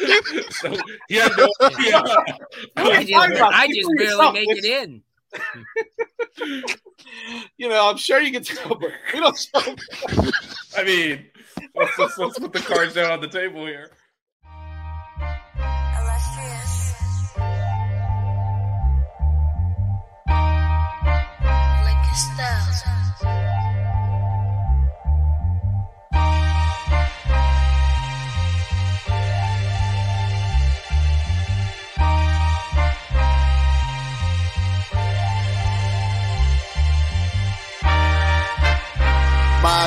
so he had no idea. I just, I just barely make it in. You know, I'm sure you can tell, but we don't show. I mean, let's, let's, let's put the cards down on the table here.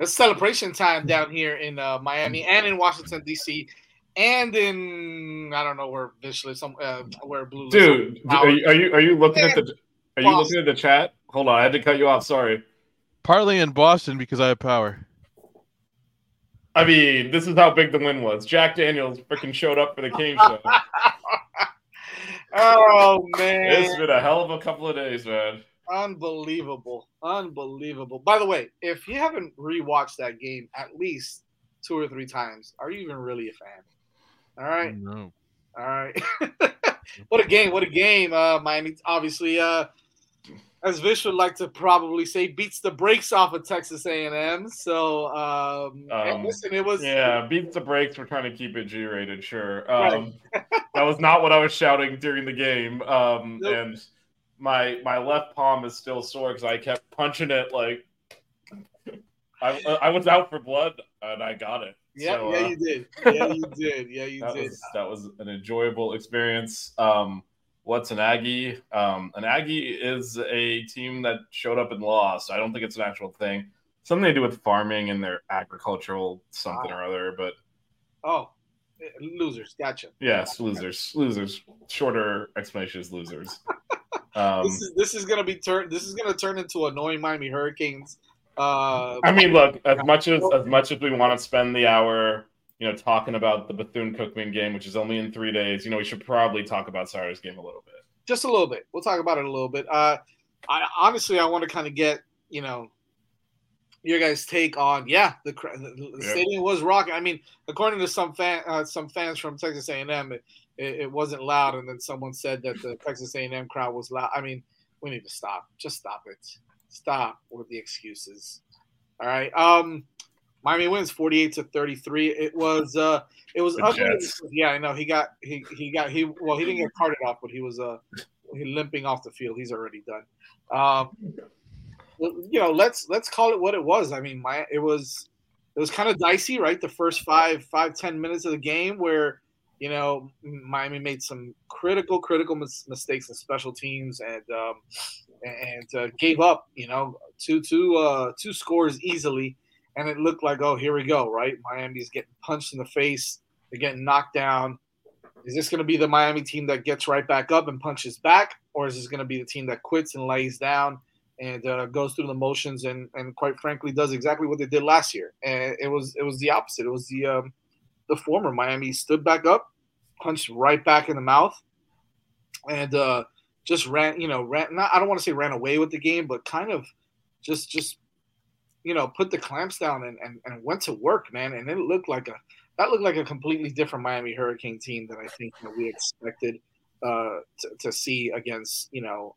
It's celebration time down here in uh, Miami and in Washington D.C. and in I don't know where Visually some uh, where Blue. Dude, are you, are you are you looking at the are you looking at the chat? Hold on, I had to cut you off. Sorry. Partly in Boston because I have power. I mean, this is how big the win was. Jack Daniels freaking showed up for the Cane show. Oh man, It's been a hell of a couple of days, man. Unbelievable, unbelievable. By the way, if you haven't rewatched that game at least two or three times, are you even really a fan? All right. No. All right. what a game! What a game! Uh, Miami, obviously, uh, as Vish would like to probably say, beats the brakes off of Texas A&M. So, um, Um, listen, it was Yeah, beats the brakes. We're trying to keep it G rated, sure. Um, that was not what I was shouting during the game. Um, Nope. And my my left palm is still sore because I kept punching it like I I was out for blood and I got it. yeah, So, yeah, uh, you did, yeah, you did, yeah, you that did. was that was an enjoyable experience. Um, what's an Aggie? Um, an Aggie is a team that showed up and lost. I don't think it's an actual thing. Something to do with farming and their agricultural something or other. But Oh, losers, gotcha. yes, losers, losers. Shorter explanation is losers. Um, this is this is gonna be turned. This is gonna turn into annoying Miami Hurricanes. Uh, I mean, look, as much as as much as we want to spend the hour, you know, talking about the Bethune Cookman game, which is only in three days, you know, we should probably talk about Saturday's game a little bit. just a little bit. We'll talk about it a little bit. Uh, I honestly, I want to kind of get you know your guys' take on yeah the, cra- the, the Yeah. stadium was rocking. I mean, according to some fan uh, some fans from Texas A&M, it, it, it wasn't loud, and then someone said that the Texas A&M crowd was loud. I mean, we need to stop. Just stop it. Stop with the excuses. All right. Um, Miami wins 48 to 33. It was uh it was ugly. Yeah, I know. He got he he got he well he didn't get carted off, but he was uh he limping off the field. He's already done. Um you know, let's let's call it what it was. I mean, my it was it was kind of dicey, right? The first five five ten minutes of the game where you know Miami made some critical critical mis- mistakes in special teams and um, and uh, gave up. You know, two two uh, two scores easily, and it looked like oh here we go, right? Miami's getting punched in the face, they're getting knocked down, Is this going to be the Miami team that gets right back up and punches back, or is this going to be the team that quits and lays down and uh, goes through the motions and, and quite frankly does exactly what they did last year? And it was it was the opposite. It was the um, the former Miami stood back up, punched right back in the mouth, and uh, just ran. You know, ran. Not I don't want to say ran away with the game, but kind of just just you know put the clamps down and, and, and went to work, man. And it looked like a that looked like a completely different Miami Hurricane team than I think know, we expected uh, to, to, see against you know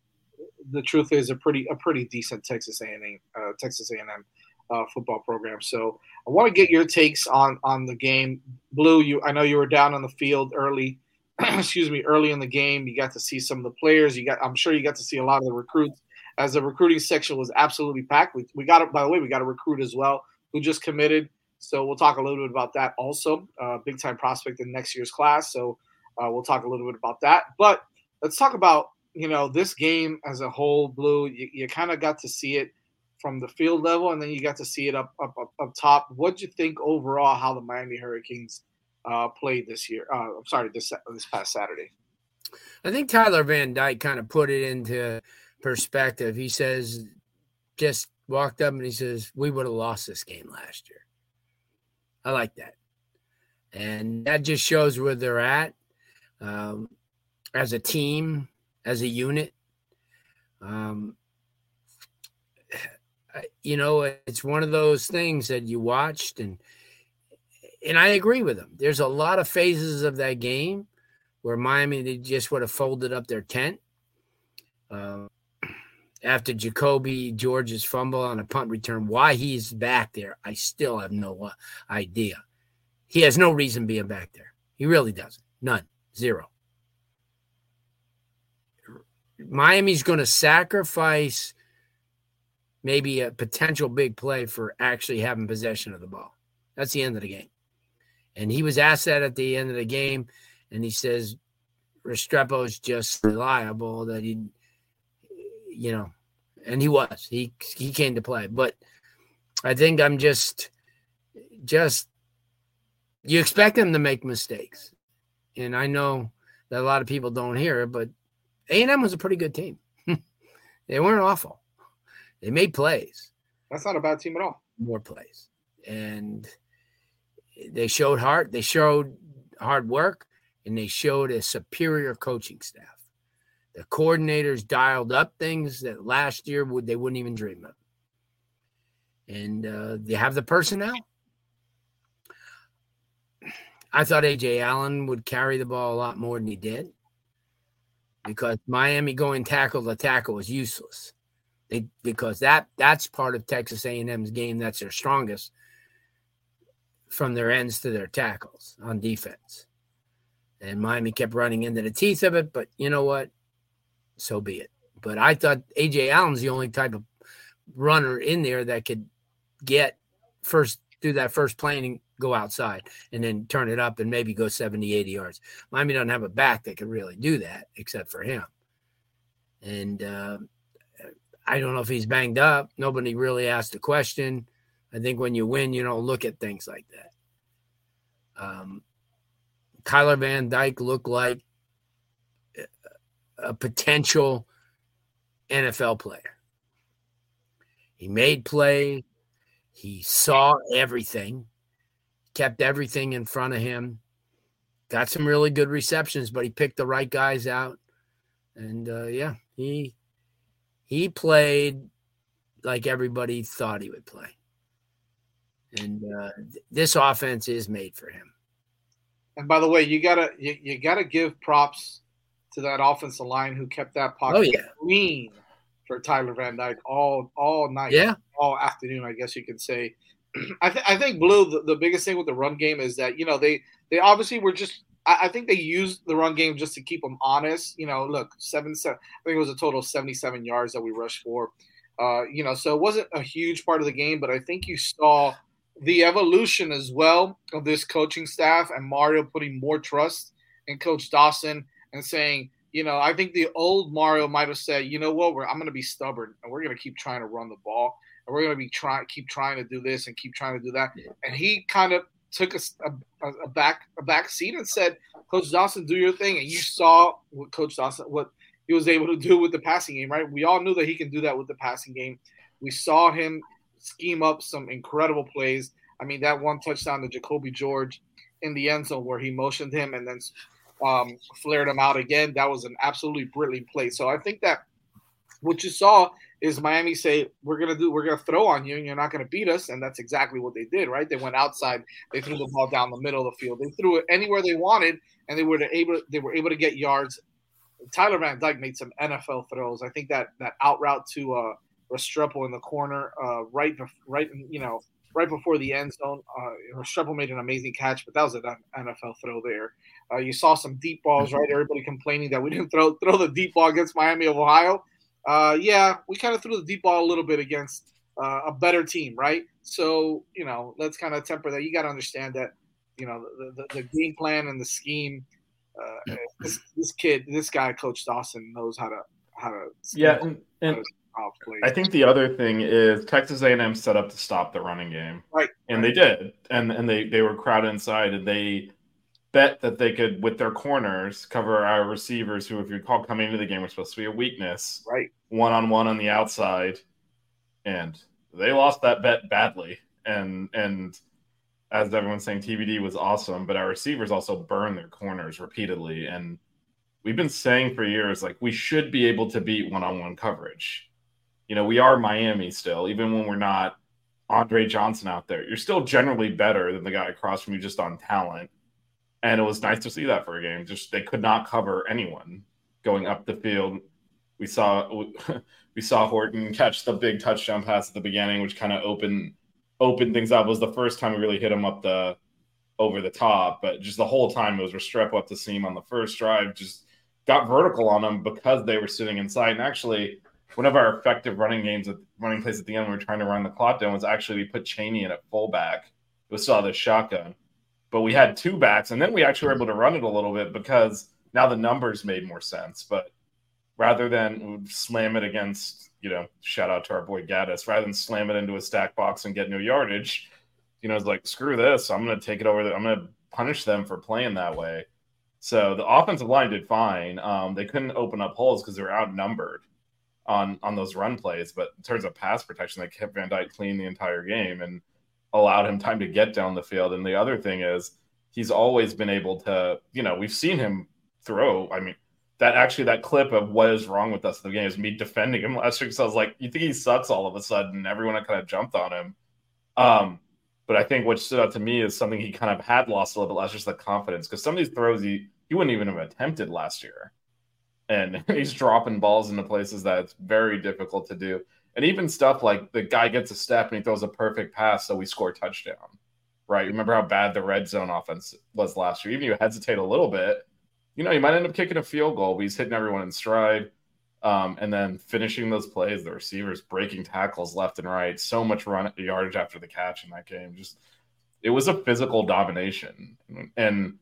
the truth is a pretty a pretty decent Texas A&M uh, Texas A&M uh, football program. So I want to get your takes on on the game. Blue, you I know you were down on the field early. excuse me, early in the game. You got to see some of the players. You got I'm sure you got to see a lot of the recruits as the recruiting section was absolutely packed. We, we got. By the way, we got a recruit as well who just committed. So we'll talk a little bit about that also. Uh, big time prospect in next year's class. So uh, we'll talk a little bit about that. But let's talk about you know this game as a whole. Blue, you, you kind of got to see it from the field level, and then you got to see it up up up, up top. What do you think overall how the Miami Hurricanes uh, played this year? Uh, I'm sorry, this this past Saturday. I think Tyler Van Dyke kind of put it into perspective. He says, just walked up and he says, "We would have lost this game last year." I like that. And that just shows where they're at um, as a team, as a unit. Um, you know, it's one of those things that you watched and and I agree with them. There's a lot of phases of that game where Miami they just would have folded up their tent. Uh, after Jacoby George's fumble on a punt return. Why he's back there, I still have no uh, idea. He has no reason being back there. He really doesn't. None. Zero. Miami's going to sacrifice maybe a potential big play for actually having possession of the ball. That's the end of the game. And he was asked that at the end of the game, and he says Restrepo is just reliable that he you know, and he was. He he came to play, but I think I'm just just you expect him to make mistakes, and I know that a lot of people don't hear it, but A and M was a pretty good team. they weren't awful. They made plays. That's not a bad team at all. More plays, and they showed heart. They showed hard work, and they showed a superior coaching staff. The coordinators dialed up things that last year would they wouldn't even dream of. And uh, they have the personnel. I thought Ajay Allen would carry the ball a lot more than he did because Miami going tackle to tackle was useless. They, because that that's part of Texas A&M's game that's their strongest from their ends to their tackles on defense. And Miami kept running into the teeth of it, but you know what? so be it. But I thought Ajay Allen's the only type of runner in there that could get first do that first plane and go outside and then turn it up and maybe go 70, 80 yards. Miami doesn't have a back that can really do that except for him. And uh, I don't know if he's banged up. Nobody really asked a question. I think when you win, you don't look at things like that. Um, Tyler Van Dyke looked like a potential NFL player. He made play. He saw everything, kept everything in front of him. Got some really good receptions, but he picked the right guys out. And uh, yeah, he he played like everybody thought he would play. And uh, th- this offense is made for him. And by the way, you gotta you, you gotta give props to that offensive line who kept that pocket oh, yeah. clean for Tyler Van Dyke all all night, yeah, all afternoon, I guess you could say. I, th- I think Blue, the, the biggest thing with the run game is that you know they they obviously were just. I, I think they used the run game just to keep them honest. You know, look, seven, seven. I think it was a total of seventy-seven yards that we rushed for. Uh, you know, so it wasn't a huge part of the game, but I think you saw the evolution as well of this coaching staff and Mario putting more trust in Coach Dawson and saying, you know, I think the old Mario might have said, you know what, we're, I'm going to be stubborn and we're going to keep trying to run the ball and we're going to be trying, keep trying to do this and keep trying to do that. And he kind of took a, a, a back a back seat and said, "Coach Dawson, do your thing." And you saw what Coach Dawson what he was able to do with the passing game, right? We all knew that he can do that with the passing game. We saw him scheme up some incredible plays. I mean, that one touchdown to Jacoby George in the end zone where he motioned him and then um, flared him out again. That was an absolutely brilliant play. So I think that what you saw is Miami say, "We're gonna do, we're gonna throw on you, and you're not gonna beat us," and that's exactly what they did. Right? They went outside, they threw the ball down the middle of the field, they threw it anywhere they wanted, and they were able, they were able to get yards. Tyler Van Dyke made some NFL throws. I think that that out route to uh, Restrepo in the corner, uh, right, right, you know, right before the end zone. Uh, Restrepo made an amazing catch, but that was an NFL throw there. Uh, you saw some deep balls, right? Everybody complaining that we didn't throw throw the deep ball against Miami of Ohio. Uh, yeah, we kind of threw the deep ball a little bit against uh, a better team, right? So you know, let's kind of temper that. You got to understand that you know the, the, the, game plan and the scheme. Uh, this, this, kid, this guy, Coach Dawson, knows how to how to. Yeah, and, and I think the other thing is Texas A&M set up to stop the running game, right? And right. they did, and and they they were crowded inside, and they bet that they could, with their corners, cover our receivers, who, if you recall, coming into the game were supposed to be a weakness, right? One on one on the outside, and they lost that bet badly. And and as everyone's saying, TVD was awesome, but our receivers also burned their corners repeatedly. And we've been saying for years, like we should be able to beat one on one coverage. You know, we are Miami still, even when we're not Andre Johnson out there. You're still generally better than the guy across from you just on talent and it was nice to see that for a game. Just they could not cover anyone going up the field. We saw we saw Horton catch the big touchdown pass at the beginning, which kind of opened opened things up. It was the first time we really hit him up the over the top, but just the whole time it was Restrepo up the seam on the first drive. Just got vertical on them because they were sitting inside. And actually, one of our effective running games, at running plays at the end, we were trying to run the clock down was actually we put Chaney in at fullback. We saw the shotgun but we had two backs, and then we actually were able to run it a little bit because now the numbers made more sense. But rather than slam it against, you know, shout out to our boy Gaddis, rather than slam it into a stack box and get no yardage, you know, it's like screw this. I'm going to take it over. I'm going to punish them for playing that way. So the offensive line did fine. Um, they couldn't open up holes because they were outnumbered on on those run plays. But in terms of pass protection, they kept Van Dyke clean the entire game. And allowed him time to get down the field. And the other thing is he's always been able to, you know, we've seen him throw. I mean, that actually that clip of what is wrong with us in the game is me defending him last week. So I was like, you think he sucks all of a sudden? Everyone kind of jumped on him. Um, but I think what stood out to me is something he kind of had lost a little bit last, just the confidence. Because some of these throws he he wouldn't even have attempted last year, and he's dropping balls into places that it's very difficult to do. And even stuff like the guy gets a step and he throws a perfect pass, so we score a touchdown. Right? Remember how bad the red zone offense was last year? Even you hesitate a little bit, you know, you might end up kicking a field goal, but he's hitting everyone in stride. Um, and then finishing those plays, the receivers breaking tackles left and right. So much run yardage after the catch in that game. Just it was a physical domination. And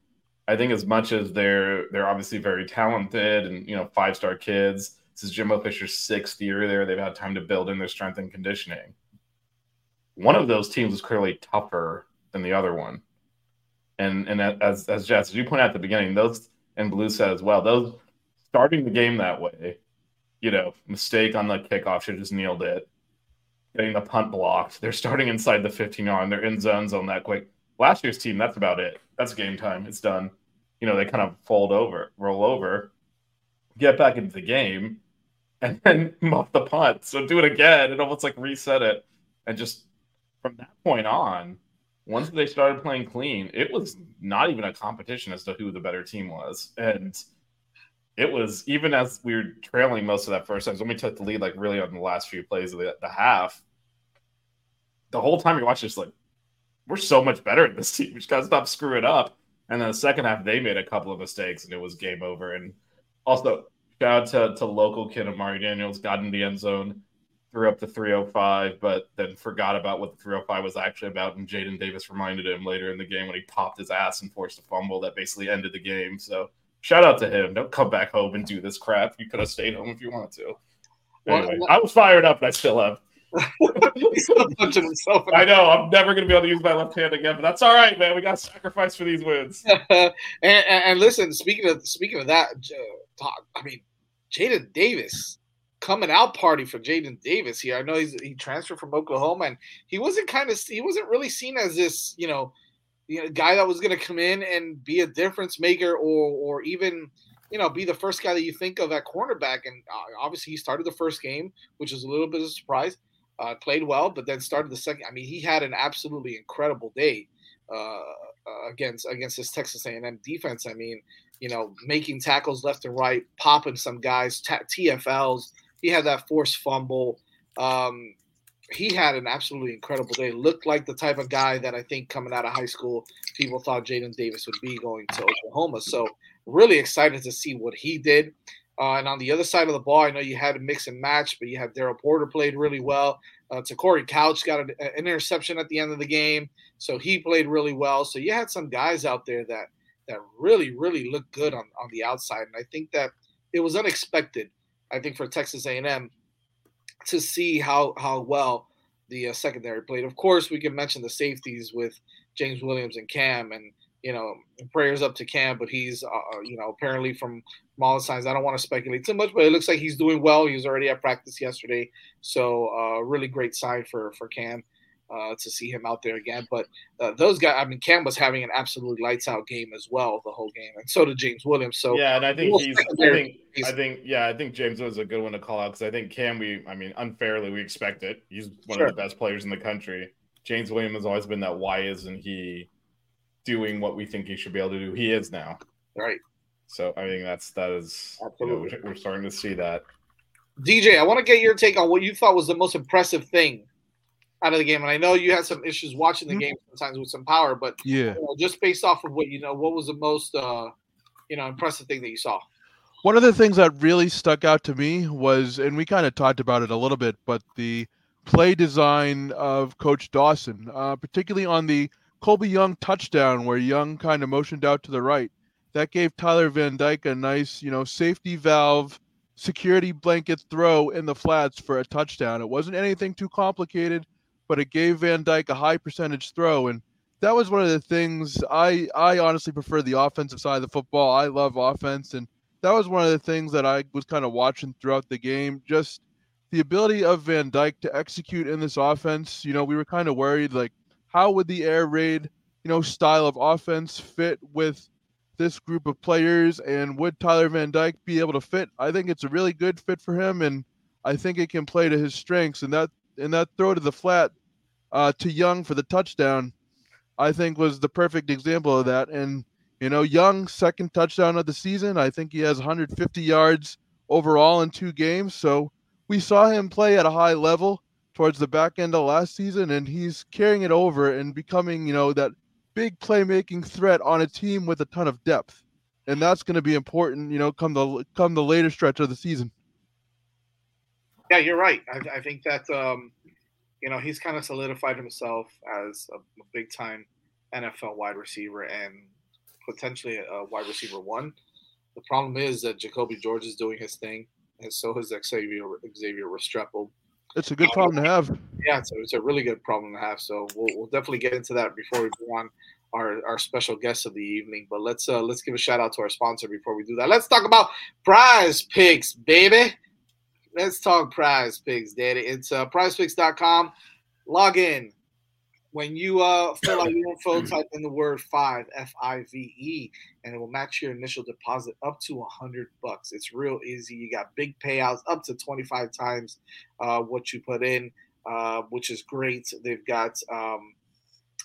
I think as much as they're they're obviously very talented and you know five star kids, this is Jimbo Fisher's sixth year there. They've had time to build in their strength and conditioning. One of those teams is clearly tougher than the other one. And and as as Jess, as you point out at the beginning, those and Blue said as well, those starting the game that way, you know, mistake on the kickoff, should just kneeled it. Getting the punt blocked. They're starting inside the 15 yard, they're in zone zone that quick. Last year's team, that's about it. That's game time. It's done. You know, they kind of fold over, roll over, get back into the game, and then muff the punt. So do it again and almost like reset it. And just from that point on, once they started playing clean, it was not even a competition as to who the better team was. And it was even as we were trailing most of that first time, when we took the lead, like really on the last few plays of the, the half, the whole time you watch this, like, we're so much better at this team. We just gotta stop screwing up. And then the second half, they made a couple of mistakes and it was game over. And also, Shout out to, to local kid Amari Daniels, got in the end zone, threw up the 305, but then forgot about what the 305 was actually about. And Jaden Davis reminded him later in the game when he popped his ass and forced a fumble that basically ended the game. So shout out to him. Don't come back home and do this crap. You could have stayed home if you wanted to. Anyway, I was fired up, and I still have He's punching himself. I know I'm never gonna be able to use my left hand again, but that's all right, man. We got to sacrifice for these wins. and, and, and listen, speaking of speaking of that, J- Todd, I mean, Jaden Davis coming out party for Jaden Davis here. I know he's he transferred from Oklahoma, and he wasn't kind of he wasn't really seen as this you know, you know guy that was going to come in and be a difference maker or or even you know be the first guy that you think of at cornerback. And uh, obviously, he started the first game, which is a little bit of a surprise. Uh, played well, but then started the second. I mean, he had an absolutely incredible day uh, uh, against against this Texas A&M defense. I mean, you know, making tackles left and right, popping some guys, ta- TFLs. He had that forced fumble. Um, he had an absolutely incredible day. Looked like the type of guy that I think coming out of high school, people thought Jaden Davis would be going to Oklahoma. So really excited to see what he did. Uh, and on the other side of the ball, I know you had a mix and match, but you had Daryl Porter played really well. Uh, Corey Couch got an, an interception at the end of the game, so he played really well. So you had some guys out there that that really, really looked good on, on the outside, and I think that it was unexpected. I think for Texas A&M to see how how well the uh, secondary played. Of course, we can mention the safeties with James Williams and Cam, and you know, prayers up to Cam, but he's, uh, you know, apparently from, from all the signs, I don't want to speculate too much, but it looks like he's doing well. He was already at practice yesterday, so uh, really great sign for for Cam uh, to see him out there again. But uh, those guys, I mean, Cam was having an absolute lights out game as well the whole game, and so did James Williams. So yeah, and I think he's. I think, is- I think. Yeah, I think James was a good one to call out because I think Cam. We. I mean, unfairly, we expect it. He's one Sure. of the best players in the country. James Williams has always been that. Why isn't he doing what we think he should be able to do? He is now. right, So I think that's that is. You know, Absolutely. we're, we're starting to see that. DJ, I want to get your take on what you thought was the most impressive thing out of the game. And I know you had some issues watching the Mhm. game sometimes with some power, but Yeah. you know, just based off of what you know, what was the most uh, you know impressive thing that you saw? One of the things that really stuck out to me was, and we kind of talked about it a little bit, but the play design of Coach Dawson, uh, particularly on the Colbie Young touchdown where Young kind of motioned out to the right. That gave Tyler Van Dyke a nice, you know, safety valve, security blanket throw in the flats for a touchdown. It wasn't anything too complicated, but it gave Van Dyke a high percentage throw. And that was one of the things I, I honestly prefer the offensive side of the football. I love offense. And that was one of the things that I was kind of watching throughout the game. Just the ability of Van Dyke to execute in this offense. You know, we were kind of worried like, how would the air raid, you know, style of offense fit with this group of players, and would Tyler Van Dyke be able to fit? I think it's a really good fit for him, and I think it can play to his strengths. And that and that throw to the flat uh, to Young for the touchdown, I think was the perfect example of that. And you know, Young second touchdown of the season. I think he has 150 yards overall in two games. So we saw him play at a high level towards the back end of last season, and he's carrying it over and becoming, you know, that big playmaking threat on a team with a ton of depth. And that's going to be important, you know, come the come the later stretch of the season. Yeah, you're right. I, I think that um, you know he's kind of solidified himself as a, big time NFL wide receiver and potentially a wide receiver one. The problem is that Jacoby George is doing his thing, and so is Xavier Xavier Restrepo. It's a good problem to have. Yeah, it's a, it's a really good problem to have. So we'll, we'll definitely get into that before we go on our, our special guest of the evening. But let's uh, let's give a shout out to our sponsor before we do that. Let's talk about Prize Picks, baby. Let's talk Prize Picks, Daddy. It's uh, PrizePicks.com. Log in. When you uh, fill out your info, type in the word five F I V E, and it will match your initial deposit up to a hundred bucks. It's real easy. You got big payouts up to twenty five times uh, what you put in, uh, which is great. They've got. Um,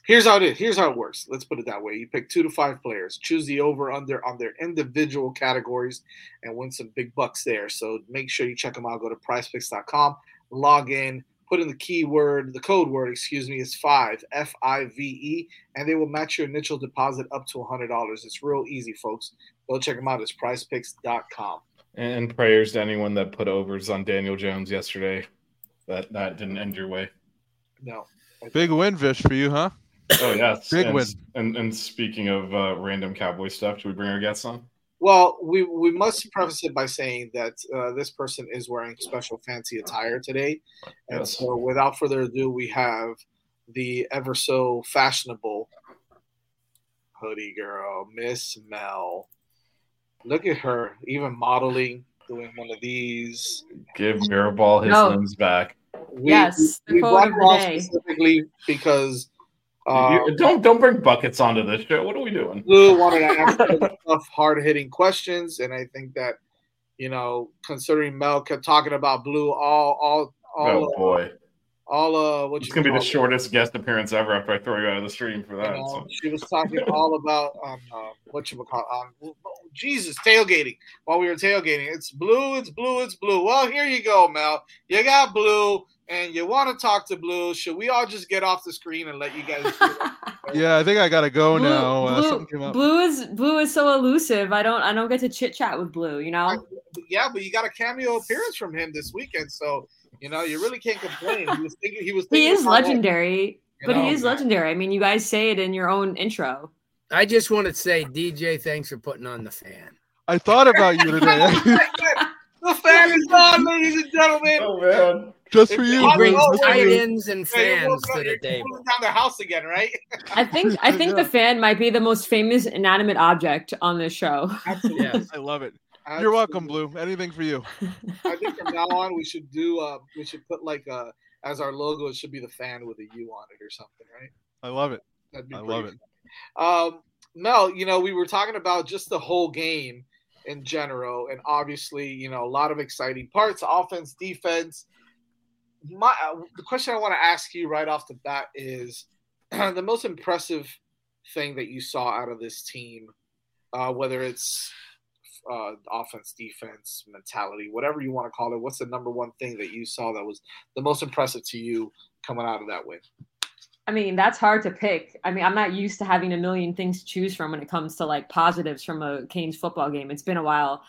here's how it is. Here's how it works. Let's put it that way. You pick two to five players, choose the over under on their individual categories, and win some big bucks there. So make sure you check them out. Go to PrizePicks.com, log in, put in the keyword, the code word, excuse me, is five F I V E, and they will match your initial deposit up to hundred dollars. It's real easy, folks. Go check them out. It's PrizePicks.com. And prayers to anyone that put overs on Daniel Jones yesterday. That that didn't end your way. No. Big win, Vish, for you, huh? Oh yes, Big and, win. And and speaking of uh, random cowboy stuff, should we bring our guests on? Well, we we must preface it by saying that uh, this person is wearing special fancy attire today, and Yes. so without further ado, we have the ever so fashionable hoodie girl, Miss Mel. Look at her, even modeling, doing one of these. Give Mirrorball his No. limbs back. We, Yes, the we quote brought of her the day. specifically because uh, don't don't bring buckets onto this show. What are we doing? Lou wanted to ask tough, hard hitting questions, and I think that you know, considering Mel kept talking about Blue all all all Oh uh, boy, all uh what it's gonna be the it, shortest guest appearance ever after I throw you out of the stream for you that. know, so. she was talking all about um uh, what you would call um Jesus tailgating while we were tailgating. It's blue, it's blue, it's blue. Well, here you go, Mel. You got blue, and you want to talk to blue. Should we all just get off the screen and let you guys? Yeah, I think I gotta go Blue, now. Uh, blue, something came up. blue is blue is so elusive. I don't I don't get to chit chat with blue. You know. yeah, but you got a cameo appearance from him this weekend, so you know you really can't complain. He was thinking he was. He is legendary, You but know, he is legendary. I mean, you guys say it in your own intro. I just want to say, DJ, thanks for putting on the fan. I thought about you today, The fan is on, ladies and gentlemen. Oh man, just for you. He Brings tight ends and Hey, you're fans moving- to the you're table. down their house again, right? I think I think the fan might be the most famous inanimate object on this show. Absolutely. Yes. I love it. You're welcome, Blue. Anything for you. I think from now on we should do. Uh, we should put like uh as our logo. It should be the fan with a U on it or something, right? I love it. That'd be I pretty love it. Um, Mel, you know, we were talking about just the whole game in general, and obviously, you know, a lot of exciting parts, offense, defense. My uh, the question I want to ask you right off the bat is the most impressive thing that you saw out of this team, uh, whether it's uh, offense, defense, mentality, whatever you want to call it. What's the number one thing that you saw that was the most impressive to you coming out of that win? I mean, that's hard to pick. I mean, I'm not used to having a million things to choose from when it comes to like positives from a Canes football game. It's been a while.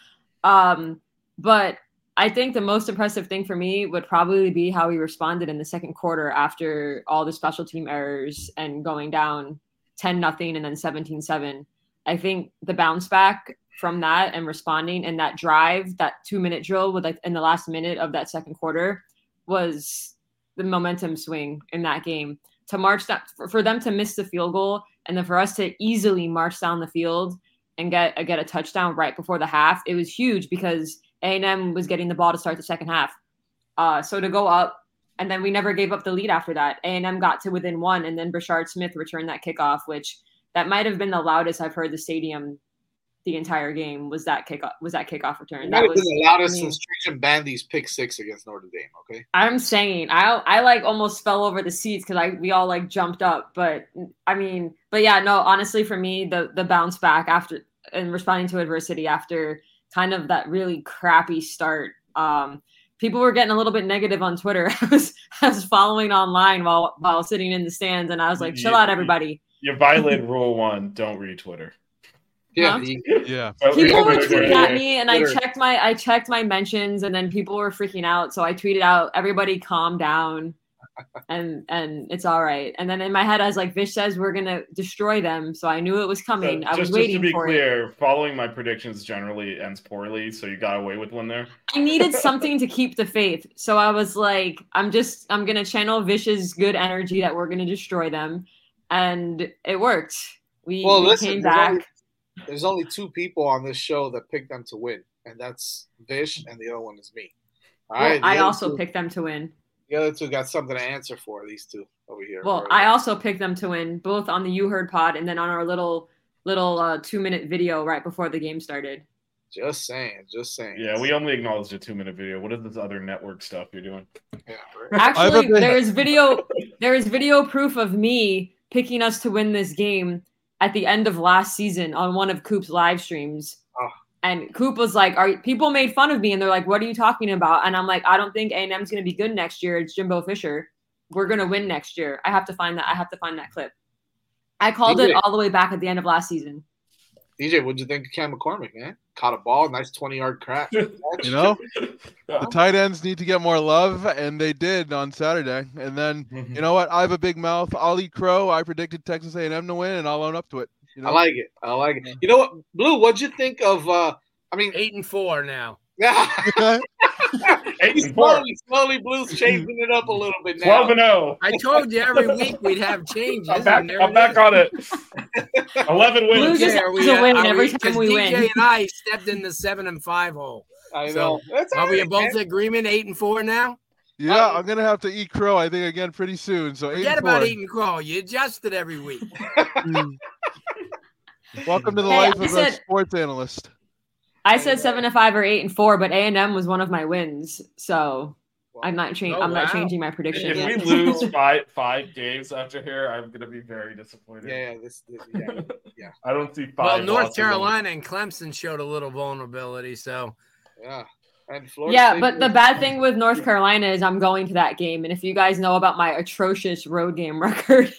Um, but I think the most impressive thing for me would probably be how we responded in the second quarter after all the special team errors and going down 10 nothing and then 17 7. I think the bounce back from that and responding and that drive, that two minute drill with like in the last minute of that second quarter was the momentum swing in that game to march that for, for them to miss the field goal and then for us to easily march down the field and get get a touchdown right before the half it was huge because a&m was getting the ball to start the second half uh, so to go up and then we never gave up the lead after that a&m got to within one and then Brashard smith returned that kickoff which that might have been the loudest i've heard the stadium the entire game was that kickoff was that kickoff return It that was the loudest I mean- since Trajan Bandy's pick six against Notre Dame. Okay. I'm saying I I like almost fell over the seats because I we all like jumped up, but I mean, but yeah, no, honestly, for me, the the bounce back after and responding to adversity after kind of that really crappy start. Um, people were getting a little bit negative on Twitter. I was I was following online while while sitting in the stands, and I was like, chill Yeah. out, everybody. you violated rule one. Don't read Twitter. Yeah. Huh? Yeah. people were tweeting at me and I checked my I checked my mentions and then people were freaking out. So I tweeted out, everybody calm down. And and it's all right. And then in my head I was like, Vish says we're gonna destroy them. So I knew it was coming. So I was just, waiting just to be for it. clear, following my predictions generally ends poorly, so you got away with one there. I needed something to keep the faith. So I was like, I'm just I'm gonna channel Vish's good energy that we're gonna destroy them. And it worked. We, Well, we listen, came there's back. only, there's only two people on this show that picked them to win, and that's Vish, and the other one is me. All Well, right. I also two- picked them to win. The other two got something to answer for. These two over here. Well, All I also picked them to win both on the You Heard pod and then on our little little uh, two minute video right before the game started. just saying, just saying. Yeah, we only acknowledged a two minute video. What is this other network stuff you're doing? Yeah, right. Actually, there is video there is video proof of me picking us to win this game at the end of last season on one of Coop's live streams. And Coop was like, "Are people made fun of me?" And they're like, "What are you talking about?" And I'm like, "I don't think A&M's going to be good next year. It's Jimbo Fisher. We're going to win next year. I have to find that. I have to find that clip." I called it all the way back at the end of last season. DJ, what'd you think of Cam McCormick, man? Caught a ball, nice 20 yard crack. You know, the tight ends need to get more love, and they did on Saturday. And then, mm-hmm. you know what? I have a big mouth. I'll eat crow. I predicted Texas A&M to win, and I'll own up to it. You know? I like it. I like it. You know what, Blue? What'd you think of? uh I mean, eight and four now. Yeah. Eight and four. slowly, slowly, Blue's changing it up a little bit now. 12 and 0. I told you every week we'd have changes. I'm back, I'm back on it. 11 Blue wins. just Yeah, has to win are every we- time 'cause we DJ win. and I stepped in the seven and five hole. I So, know. That's Are all we right, both man. agreement? Eight and four now. Yeah, I'm gonna have to eat crow. I think again pretty soon. So eight Forget and about eating crow. You adjust it every week. Welcome to the Hey, life I of a sports analyst. I said seven to five or eight and four, but A and M was one of my wins, so I'm not changing. Oh, I'm not changing my prediction. If we lose five five games after here, I'm gonna be very disappointed. Yeah, yeah, this, this yeah, yeah, I don't see five. Well, five. North Carolina and Clemson showed a little vulnerability. So yeah. And yeah, State but the bad thing with North Carolina is I'm going to that game, and if you guys know about my atrocious road game record,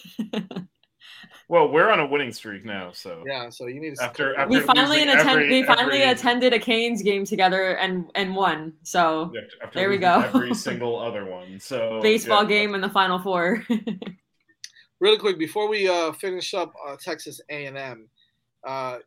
Well, we're on a winning streak now, so Yeah, so you need to after after we finally losing attend, every- we finally every- attended a Canes game together and and won. So after- after there we go. Every single other one. So baseball yeah. game in the final four. really quick before we uh, finish up uh, Texas A and M. Uh,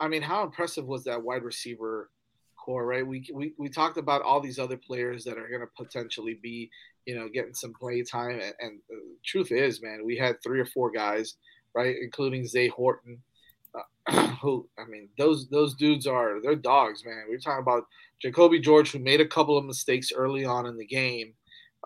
I mean, how impressive was that wide receiver core? Right, we we, we talked about all these other players that are going to potentially be, you know, getting some play time. And, and the truth is, man, we had three or four guys, right, including Zay Horton. Uh, who I mean, those those dudes are they're dogs, man. We're talking about Jacoby George, who made a couple of mistakes early on in the game.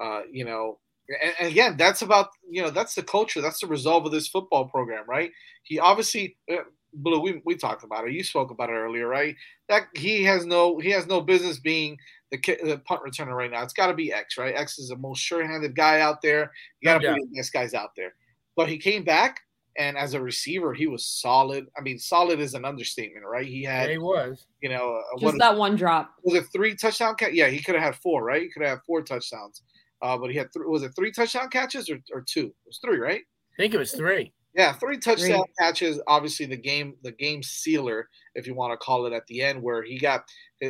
Uh, you know, and, again, that's about you know that's the culture, that's the resolve of this football program, right? He obviously, uh, Blue, we, we talked about it. You spoke about it earlier, right? That he has no he has no business being the, the punt returner right now. It's got to be X, right? X is the most sure-handed guy out there. You got to No be the best guys out there. But he came back, and as a receiver, he was solid. I mean, solid is an understatement, right? He had, he was. you know, Just what that one drop. was it three touchdown catch? Yeah, he could have had four, right? He could have had four touchdowns. Uh, but he had three. Was it three touchdown catches or, or two? It was three, right? I think it was three. Yeah, three touchdown Three. catches. Obviously, the game, the game sealer, if you want to call it, at the end where he got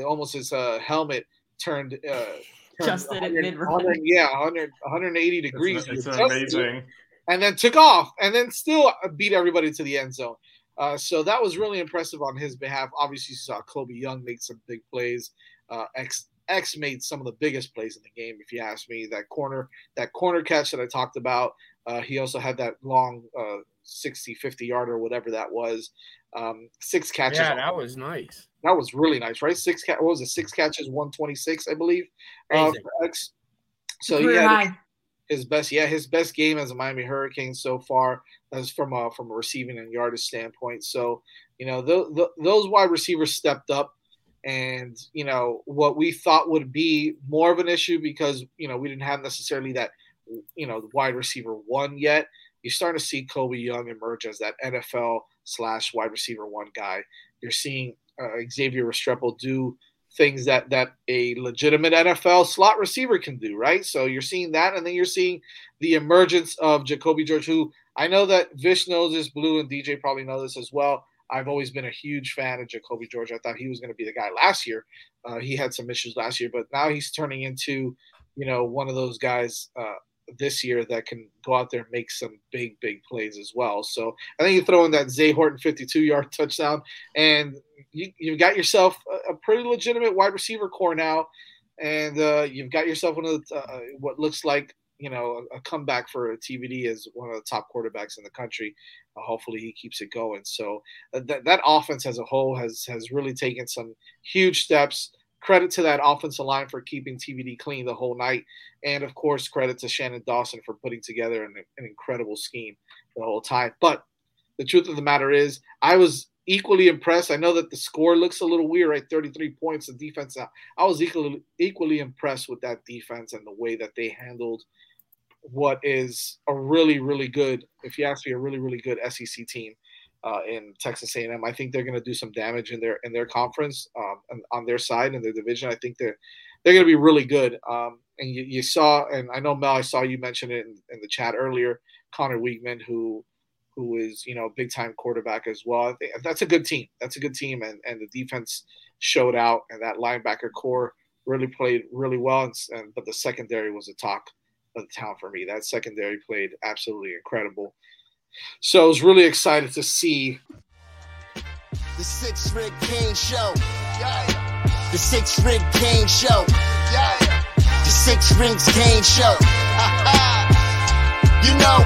almost his uh, helmet turned. Uh, turned Adjusted at mid-run. yeah, 100, 180 degrees. It's, it's Adjusted amazing. and then took off and then still beat everybody to the end zone. Uh, so that was really impressive on his behalf. Obviously, you saw Kobe Young make some big plays. Uh, X X made some of the biggest plays in the game, if you ask me. That corner, that corner catch that I talked about. Uh, he also had that long uh, 60, 50 yarder, whatever that was. Um, six catches. Yeah, that was nice. That was really nice, right? Six cat. What was it? Six catches, one twenty six, I believe. Uh, Amazing. X. So he Career had high. his best, yeah, his best game as a Miami Hurricane so far, as from a from a receiving and yardage standpoint. So you know, th- th- those wide receivers stepped up, and you know what we thought would be more of an issue because you know we didn't have necessarily that you know wide receiver one yet. You're starting to see Kobe Young emerge as that NFL slash wide receiver one guy. You're seeing uh, Xavier Restrepo do things that that a legitimate NFL slot receiver can do, right? So you're seeing that, and then you're seeing the emergence of Jacoby George, who I know that Vish knows this, Blue and DJ probably know this as well. I've always been a huge fan of Jacoby George. I thought he was going to be the guy last year. Uh, he had some issues last year, but now he's turning into, you know, one of those guys uh, this year that can go out there and make some big, big plays as well. So I think you throw in that Zay Horton 52 yard touchdown, and you, you've got yourself a, a pretty legitimate wide receiver core now, and uh, you've got yourself one of the, uh, what looks like you know a, comeback for TVD as one of the top quarterbacks in the country. Uh, hopefully, he keeps it going. So uh, that that offense as a whole has has really taken some huge steps. Credit to that offensive line for keeping TVD clean the whole night, and of course, credit to Shannon Dawson for putting together an, an incredible scheme the whole time. But the truth of the matter is, I was equally impressed. I know that the score looks a little weird, right? 33 points. The defense. I was equally equally impressed with that defense and the way that they handled what is a really, really good, if you ask me, a really, really good SEC team uh, in Texas A&M. I think they're going to do some damage in their in their conference um, and on their side in their division. I think they're they're going to be really good. Um, and you, you, saw, and I know Mel, I saw you mention it in, in the chat earlier. Conner Weigman, who who is you know big time quarterback as well. That's a good team. That's a good team, and and the defense showed out, and that linebacker core really played really well. And, and but the secondary was a talk of the town for me. That secondary played absolutely incredible. So I was really excited to see The Six Ring Cane Show. The Six Ring Cane Show. The Six Rings Cane Show. you know,